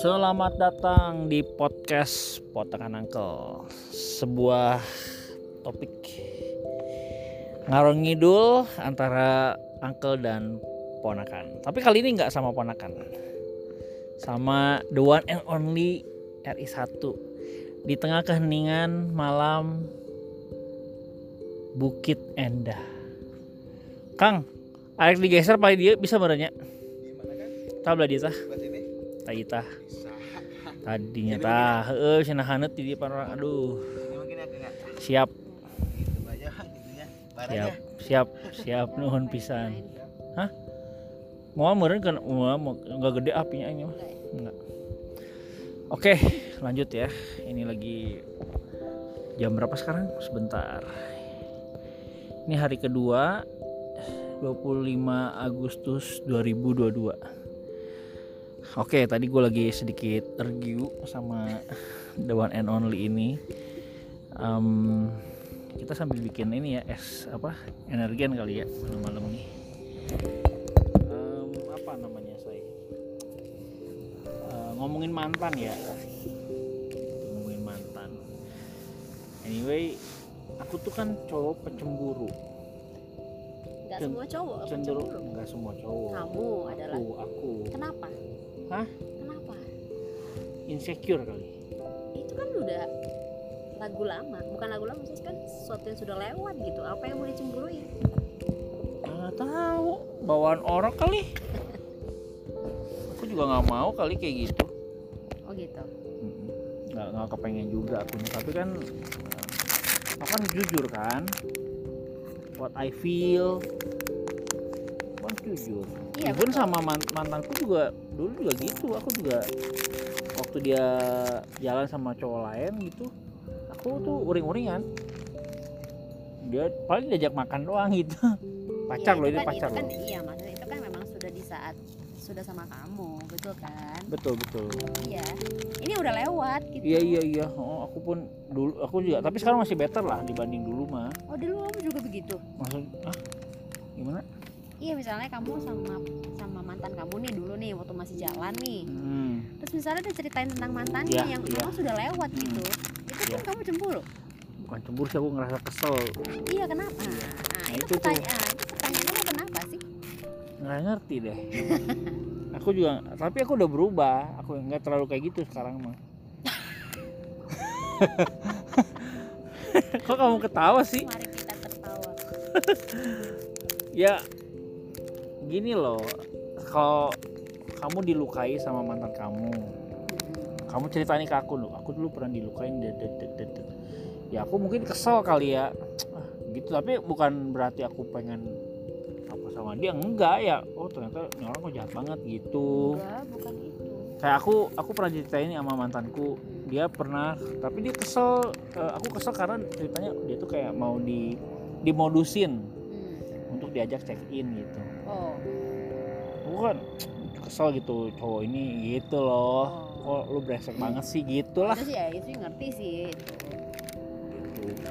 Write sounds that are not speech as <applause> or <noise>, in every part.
Selamat datang di podcast Potakan Uncle Sebuah topik ngarang ngidul antara uncle dan ponakan. Tapi kali ini nggak sama ponakan Sama the one and only RI1 Di tengah keheningan malam Bukit Endah. Kang, Alex digeser paling dia bisa kan? Tahu belah dia tah? Tadi tah Bisa. Tadinya tah, heeh cenah hanet di orang aduh. Siap, gitu siap, siap, siap nuhun pisan. Hah? Mau meureun kan mau mau- enggak gede apinya ini mah. Enggak. Oke, lanjut ya. Ini lagi jam berapa sekarang? Sebentar. Ini hari kedua 25 Agustus 2022. Oke, tadi gue lagi sedikit review sama <laughs> the one and only ini. Em, kita sambil bikin ini ya es apa energian kali ya malam-malam nih. Em, apa namanya saya? Eh, ngomongin mantan ya. Ngomongin mantan. Anyway, aku tuh kan cowok pecemburu. Semua cowok Cenderung enggak semua cowok. Kamu adalah Aku, aku kenapa? Hah? Kenapa? insecure kali. Itu kan udah lagu lama, bukan lagu lama sih kan sesuatu yang sudah lewat gitu. Apa yang mau dicemburuin? nggak tahu bawaan orang kali aku juga nggak mau kali kayak gitu Oh gitu. Nggak nggak kepengen juga aku tapi kan aku kan jujur kan what I feel kan jujur Iya, even betul. sama man- mantanku juga dulu juga gitu aku juga waktu dia jalan sama cowok lain gitu aku tuh uring-uringan dia paling diajak makan doang gitu pacar Iya, loh itu ini kan, pacar itu kan, loh Iya, maksudnya itu kan memang sudah di saat sudah sama kamu, betul kan? betul betul Iya. Ini udah lewat gitu. Iya iya iya. Oh, aku pun dulu aku juga tapi sekarang masih better lah dibanding dulu mah. Oh Maksud ah gimana? Iya misalnya kamu sama sama mantan kamu nih dulu nih waktu masih jalan nih. Hmm. Terus misalnya dia ceritain tentang mantannya Iya, yang iya. memang sudah lewat Hmm. gitu. Itu Iya. kan kamu cemburu. Bukan cemburu sih aku ngerasa kesel. Iya kenapa? Nah, Nah, itu, itu tuh. pertanyaan. Itu pertanyaan kamu kenapa sih? Nggak ngerti deh. aku juga tapi aku udah berubah. Aku nggak terlalu kayak gitu sekarang mah. <laughs> Kok kamu ketawa sih? Mari. Ya gini loh. Kalau kamu dilukai sama mantan kamu, kamu ceritain ke aku loh. Aku dulu pernah dilukain det, det, det, det, det. ya aku mungkin kesel kali ya. Ah, gitu. Tapi bukan berarti aku pengen apa sama dia. Enggak ya. Oh ternyata ini orang kok jahat banget gitu. Enggak, bukan itu. kayak aku aku pernah ceritain sama mantanku. Dia pernah tapi dia kesel. Eh, aku kesel karena ceritanya dia tuh kayak mau di dimodusin Hmm. untuk diajak check in gitu Oh. kan kesel gitu cowok ini gitu loh Oh. kok lu brengsek banget sih gitu lah Itu sih ya, itu ngerti sih. itu. gitu.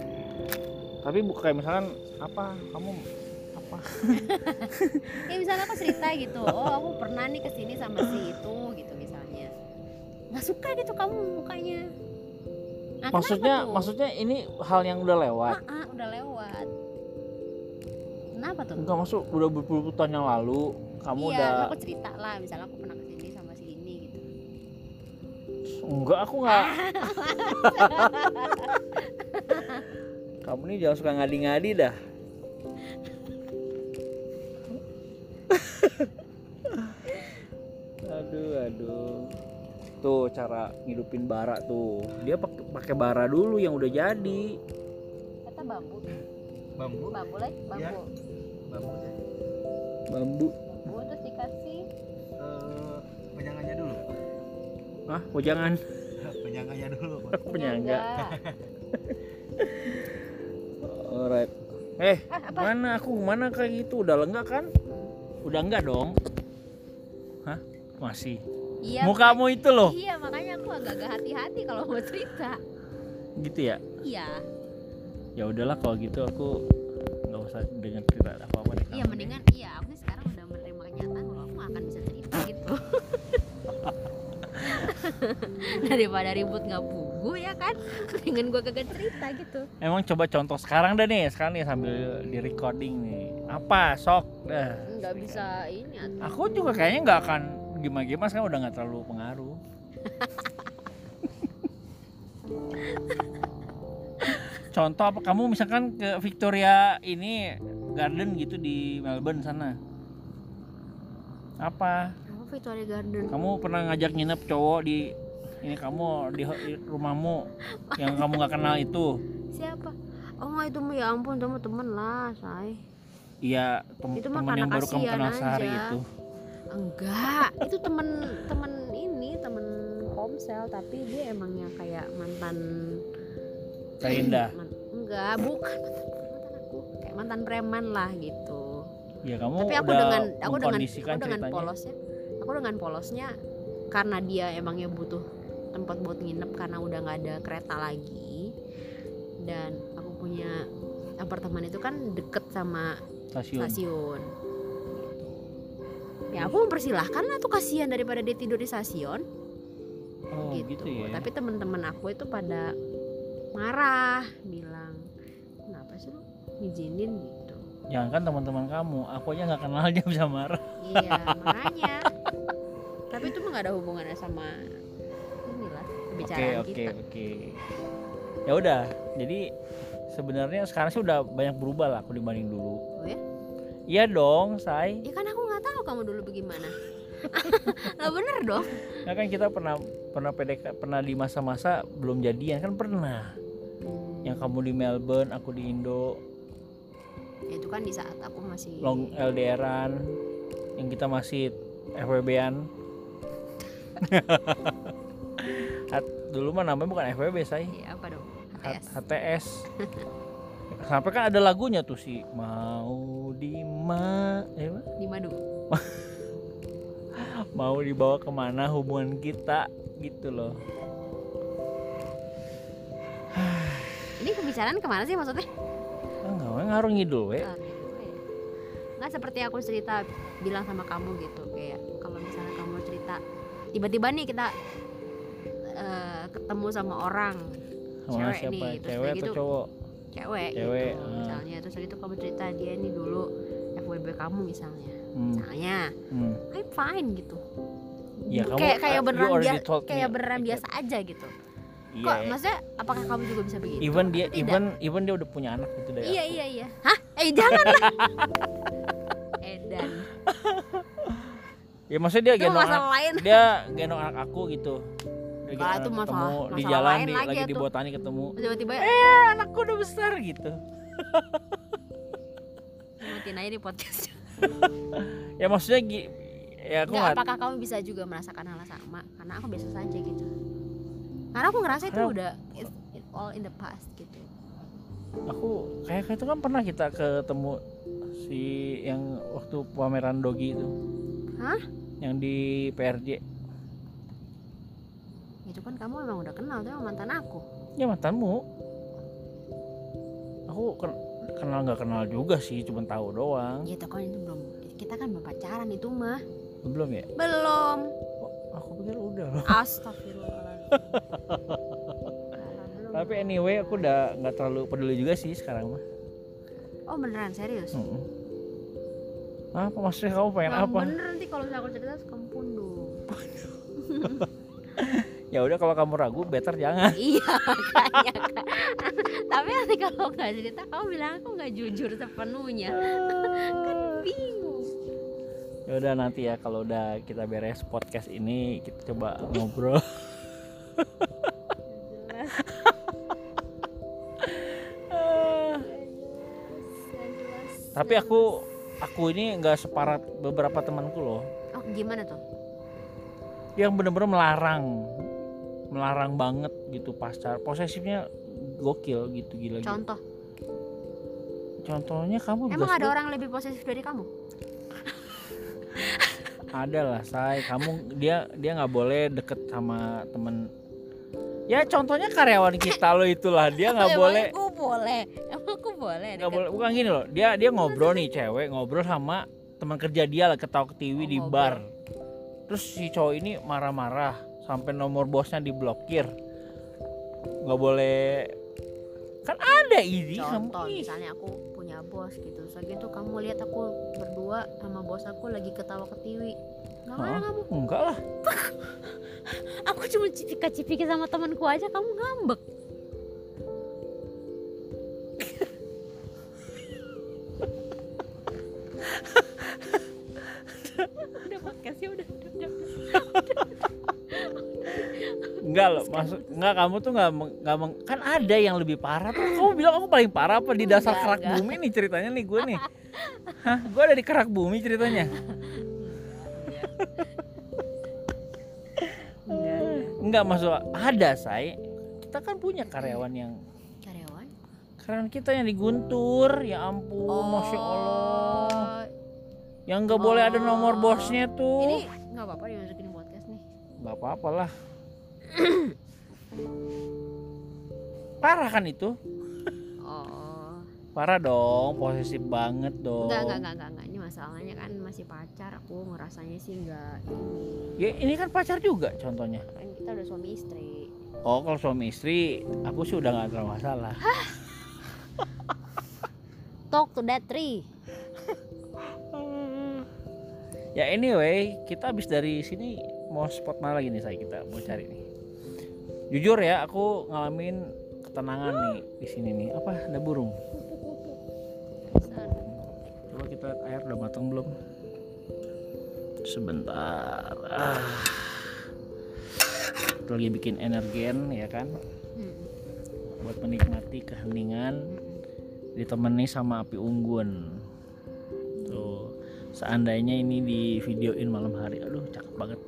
tapi bukan kayak misalkan apa kamu apa <laughs> Ya misalnya aku cerita gitu, oh aku pernah nih ke sini sama si itu gitu misalnya. Nggak suka gitu kamu mukanya. Nah, maksudnya maksudnya ini hal yang udah lewat Ah, ah, udah lewat. Kenapa tuh? enggak masuk udah berpuluh tahun yang lalu kamu iya, udah aku cerita lah, misalnya aku pernah ke sini sama si ini gitu. enggak aku nggak <laughs> kamu nih jangan suka ngadi-ngadi dah <laughs> aduh aduh tuh cara ngidupin bara tuh dia pakai pakai bara dulu yang udah jadi. Kata bambu, Bambu. bambu lagi, bambu. Iya. Bambu ya. bambu. Bambu terus dikasih. Eh, penyangganya dulu. ah oh jangan <laughs> penyangganya dulu. penyangga <laughs> alright. Eh Ah, apa? mana aku? Mana kayak gitu? Udah enggak kan? Udah enggak dong? Hah? Masih. Iya. mukamu itu loh. Iya, makanya aku agak-agak hati-hati kalau mau cerita. Gitu ya? Iya. Ya udahlah kalau gitu aku nggak usah dengan cerita apa apa deh iya mendingan iya aku sekarang udah menerima kenyataan kalau aku akan bisa cerita gitu. <laughs> Daripada ribut nggak bugu ya kan? Mendingan gue kagak cerita gitu. Emang coba contoh sekarang deh nih sekarang nih sambil di recording nih. Apa? Sok. Dah. Nggak bisa ini aku juga kayaknya nggak akan gimana gimana sekarang udah nggak terlalu pengaruh. Contoh apa kamu misalkan ke Victoria ini Garden gitu di Melbourne sana. Apa? apa Victoria Garden Kamu pernah ngajak nginep cowok di ini kamu di, di rumahmu yang kamu nggak kenal itu? siapa oh nggak itu ya ampun temen lah say Iya, tem teman yang baru kamu kenal sehari aja. itu. enggak itu temen ini temen komsel tapi dia emangnya kayak mantan Kainda. Man- enggak bukan mantan mantan aku kayak mantan preman lah gitu Ya kamu tapi aku udah dengan aku dengan aku dengan ceritanya. polosnya aku dengan polosnya karena dia emangnya butuh tempat buat nginep karena udah nggak ada kereta lagi dan aku punya apartemen itu kan deket sama stasiun. stasiun ya aku mempersilahkan lah tuh kasihan daripada dia tidur di stasiun Oh, gitu, gitu, ya. tapi teman-teman aku itu pada marah bilang kenapa sih lu ngizinin gitu Jangan kan teman-teman kamu, aku aja nggak kenal aja bisa marah. iya <laughs> makanya tapi itu mah gak ada hubungannya sama inilah pembicaraan oke, kita oke. Ya udah, jadi sebenarnya sekarang sih udah banyak berubah lah aku dibanding dulu. Oh ya? Iya dong, say. ya kan aku nggak tahu kamu dulu bagaimana <laughs> lah bener dong Ya kan kita pernah pernah PDK pernah di masa-masa belum jadian kan pernah. Yang kamu di Melbourne, aku di Indo, Ya, itu kan di saat aku masih long LDRan, yang kita masih FWB-an. <laughs> Dulu mah namanya bukan FWB, say. ya apa dong HTS HTS. <laughs> Sampai kan ada lagunya tuh si mau di ma eh, di madu mau dibawa ke mana hubungan kita gitu loh. ini pembicaraan ke mana sih maksudnya Enggak, ngaruh ngidul we. Ah, gitu, ya. nggak seperti aku cerita bilang sama kamu gitu kayak kalau misalnya kamu cerita tiba-tiba nih kita eh, ketemu sama orang Sama cewek siapa? nih, terus Cewek atau gitu. cowok? cewek, Cewek, gitu ah. misalnya terus itu kamu cerita dia nih dulu FWB kamu misalnya Hmm. misalnya hmm. I'm fine gitu Ya, kamu- kayak kayak you beneran biasa me kayak beneran biasa aja gitu Iya. kok maksudnya apakah kamu juga bisa begitu even dia tidak? even even dia udah punya anak gitu deh. iya iya iya hah eh jangan lah <laughs> Edan Ya maksudnya dia gendong anak, lain dia gendong anak aku gitu. Kalau itu masalah- ketemu di masalah jalan lain di, lagi lagi di botani ketemu. tiba-tiba Eh, anakku udah besar gitu. <laughs> matiin aja di podcast Ya maksudnya ya aku Nggak, apakah kamu bisa juga merasakan hal yang sama karena aku biasa saja gitu karena aku ngerasa itu udah it's, it's all in the past gitu aku kayak itu kan pernah kita ketemu si yang waktu pameran dogi itu. Hah? Yang di PRJ. itu kan kamu emang udah kenal tuh mantan aku Ya mantanmu. Aku ken- kenal nggak kenal juga sih, cuma tahu doang. ya itu kan itu belum kita kan belum pacaran itu mah Belum ya? belum Oh, aku pikir udah <laughs> astagfirullahaladzim. Tapi anyway aku udah nggak terlalu peduli juga sih sekarang mah. oh beneran serius Mm-mm. Apa maksudnya kamu pengen apa? bener nanti kalau misalnya aku cerita kamu pundung <laughs> Ya udah kalau kamu ragu better jangan. <laughs> iya makanya kan tapi nanti kalau nggak cerita kamu bilang aku nggak jujur sepenuhnya. Kan bingung. Ya udah nanti ya kalau udah kita beres podcast ini kita coba ngobrol. <laughs> Tapi aku aku ini nggak separat beberapa temanku loh. Oh gimana tuh? Yang bener-bener melarang melarang banget gitu pacar posesifnya gokil gitu gila gitu. contoh? Contohnya kamu emang ada orang lebih posesif dari kamu? Ada lah say. Kamu dia dia nggak boleh deket sama temen. Ya contohnya karyawan kita lo itulah. Dia <laughs> nggak boleh. aku boleh. Emang aku boleh nggak boleh. Bukan gini loh. Dia dia ngobrol nih cewek. Ngobrol sama teman kerja dia lah. Ketawa ketiwi Oh, di ngobrol. bar. Terus si cowok ini marah-marah sampai nomor bosnya diblokir. Nggak boleh. Kan ada ini contoh kamu. Misalnya aku punya bos gitu. So gitu kamu lihat aku berdua sama bos aku lagi ketawa ketiwi nggak marah kamu? Enggak lah. <laughs> Aku cuma cipika-cipiki sama temanku aja kamu ngambek. Udah <laughs> podcastnya udah udah, udah. <laughs> enggak loh maksud enggak kamu tuh nggak meng- nggak meng- kan ada yang lebih parah. Tuh kamu bilang aku paling parah apa? Di dasar Enggak, kerak enggak. bumi nih ceritanya nih gue nih. <laughs> Hah, gue ada di kerak bumi ceritanya. Enggak maksud ada say. Kita kan punya karyawan yang karyawan? Karyawan kita yang diguntur ya ampun masya allah. Yang nggak boleh ada nomor Oh. bosnya tuh. Ini nggak apa-apa dimasukin podcast nih. Nggak apa-apa lah <coughs> parah kan itu? Oh. Parah dong posesif banget dong. Enggak enggak enggak enggak, enggak. ini masalahnya kan masih pacar aku ngerasanya sih enggak ini ya ini kan pacar juga contohnya. Kan kita udah suami istri. Oh kalau suami istri aku sih udah nggak terlalu masalah. Talk to that tree. Ya anyway kita habis dari sini mau spot mana lagi nih saya kita mau cari nih jujur ya aku ngalamin ketenangan nih di sini nih. Apa? Ada burung? Coba kita lihat air udah matang belum? Sebentar. Ah. Kita lagi bikin energen ya kan? Hmm. buat menikmati keheningan ditemani sama api unggun. Tuh. Seandainya ini di videoin malam hari aduh cakep banget.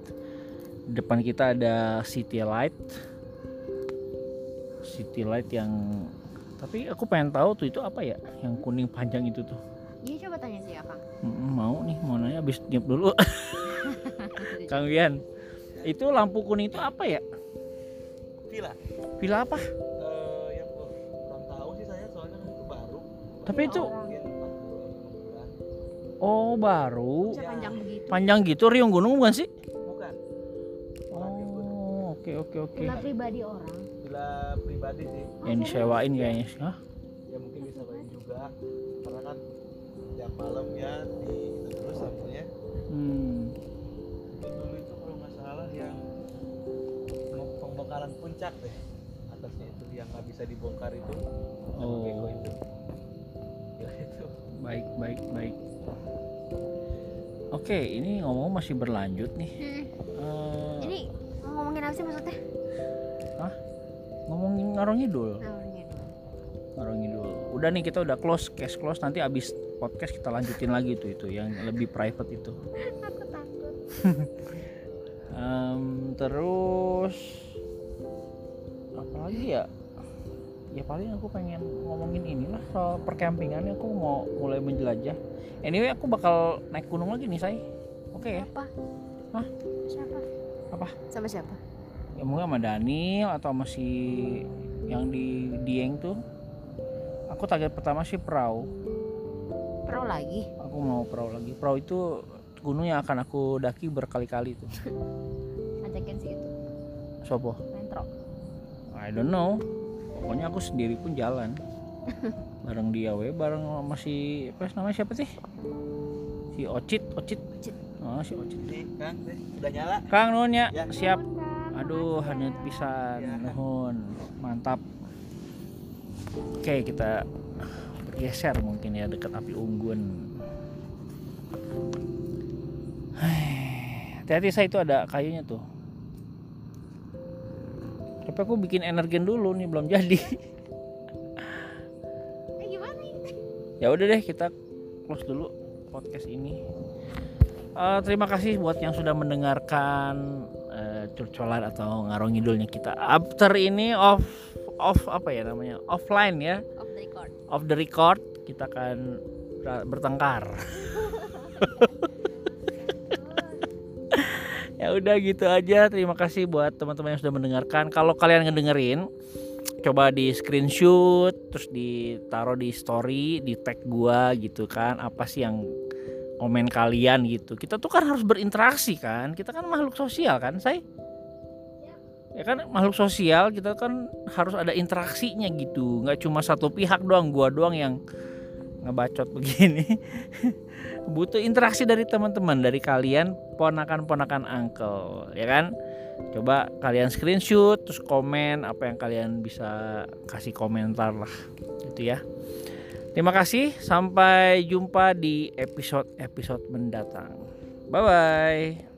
Di depan kita ada city light city light yang tapi aku pengen tahu tuh itu apa ya yang kuning panjang itu tuh? Iya coba tanya sih Mm, mau nih mau nanya habis diam dulu. <laughs> Kang Wian itu lampu kuning itu apa ya? Villa. villa apa? Eh, yang gua kurang tahu sih saya soalnya kan itu baru. tapi itu Mungkin 40 bulan. oh baru. Bisa panjang begitu. Panjang gitu riung gunung bukan sih? Bukan. oh oke oke oke. Villa pribadi orang Villa pribadi sih. yang disewain kayaknya sih Hah? Ya mungkin bisa main juga. Karena kan tiap malam ya di itu terus lampunya. hmm. Itu dulu itu kalau nggak salah yang pem- pembongkaran puncak deh. Atasnya itu yang nggak bisa dibongkar itu. Oh. Itu. Ya itu. baik baik baik oke ini ngomong masih berlanjut nih Eh, ini mau ngomongin apa sih maksudnya ngomongin ngarong ngidul. Ngarong ngidul. Udah nih kita udah close case close. Nanti abis podcast kita lanjutin <laughs> lagi tuh itu yang lebih private itu. Aku takut. <laughs> Em, terus apa lagi ya? Ya paling aku pengen ngomongin inilah soal percampingannya. Aku mau mulai menjelajah. Anyway aku bakal naik gunung lagi nih say. Oke ya? Siapa Hah? siapa? Apa? sama siapa ya mungkin sama Daniel atau masih yang di Dieng tuh. Aku target pertama sih perahu. Perahu lagi? Aku mau perahu lagi. Perahu itu gunung yang akan aku daki berkali-kali tuh. <laughs> Ajakin sih itu. Sopo? Mentro I don't know. Pokoknya aku sendiri pun jalan. <laughs> Bareng dia we bareng sama si apa namanya siapa sih? Si Ocit Ocit. Ocit. oh si Ocit. Kang, deh, udah nyala. Kang Nuhun ya. Siap. Aduh haneut pisan. Ya. nuhun mantap. Oke kita bergeser mungkin ya dekat api unggun. <sighs> Hati-hati saya itu ada kayunya tuh. Tapi aku bikin energen dulu nih belum jadi. <laughs> Eh ya udah deh kita close dulu podcast ini. Eh, terima kasih buat yang sudah mendengarkan curcolan atau ngarong ngidulnya kita. After ini off off apa ya namanya? Offline ya. Off the record. Off the record kita akan ber- bertengkar. <laughs> Ya udah gitu aja. Terima kasih buat teman-teman yang sudah mendengarkan. Kalau kalian ngedengerin coba di screenshot terus ditaruh di story di tag gua gitu kan. Apa sih yang komen kalian gitu. Kita tuh kan harus berinteraksi kan. Kita kan makhluk sosial kan saya ya kan makhluk sosial kita kan harus ada interaksinya gitu. Nggak cuma satu pihak doang gua doang yang ngebacot <laughs> begini. Butuh interaksi dari teman-teman dari kalian ponakan-ponakan uncle ya kan? Coba kalian screenshot terus komen apa yang kalian bisa kasih komentar lah gitu ya. Terima kasih sampai jumpa di episode episode mendatang. Bye bye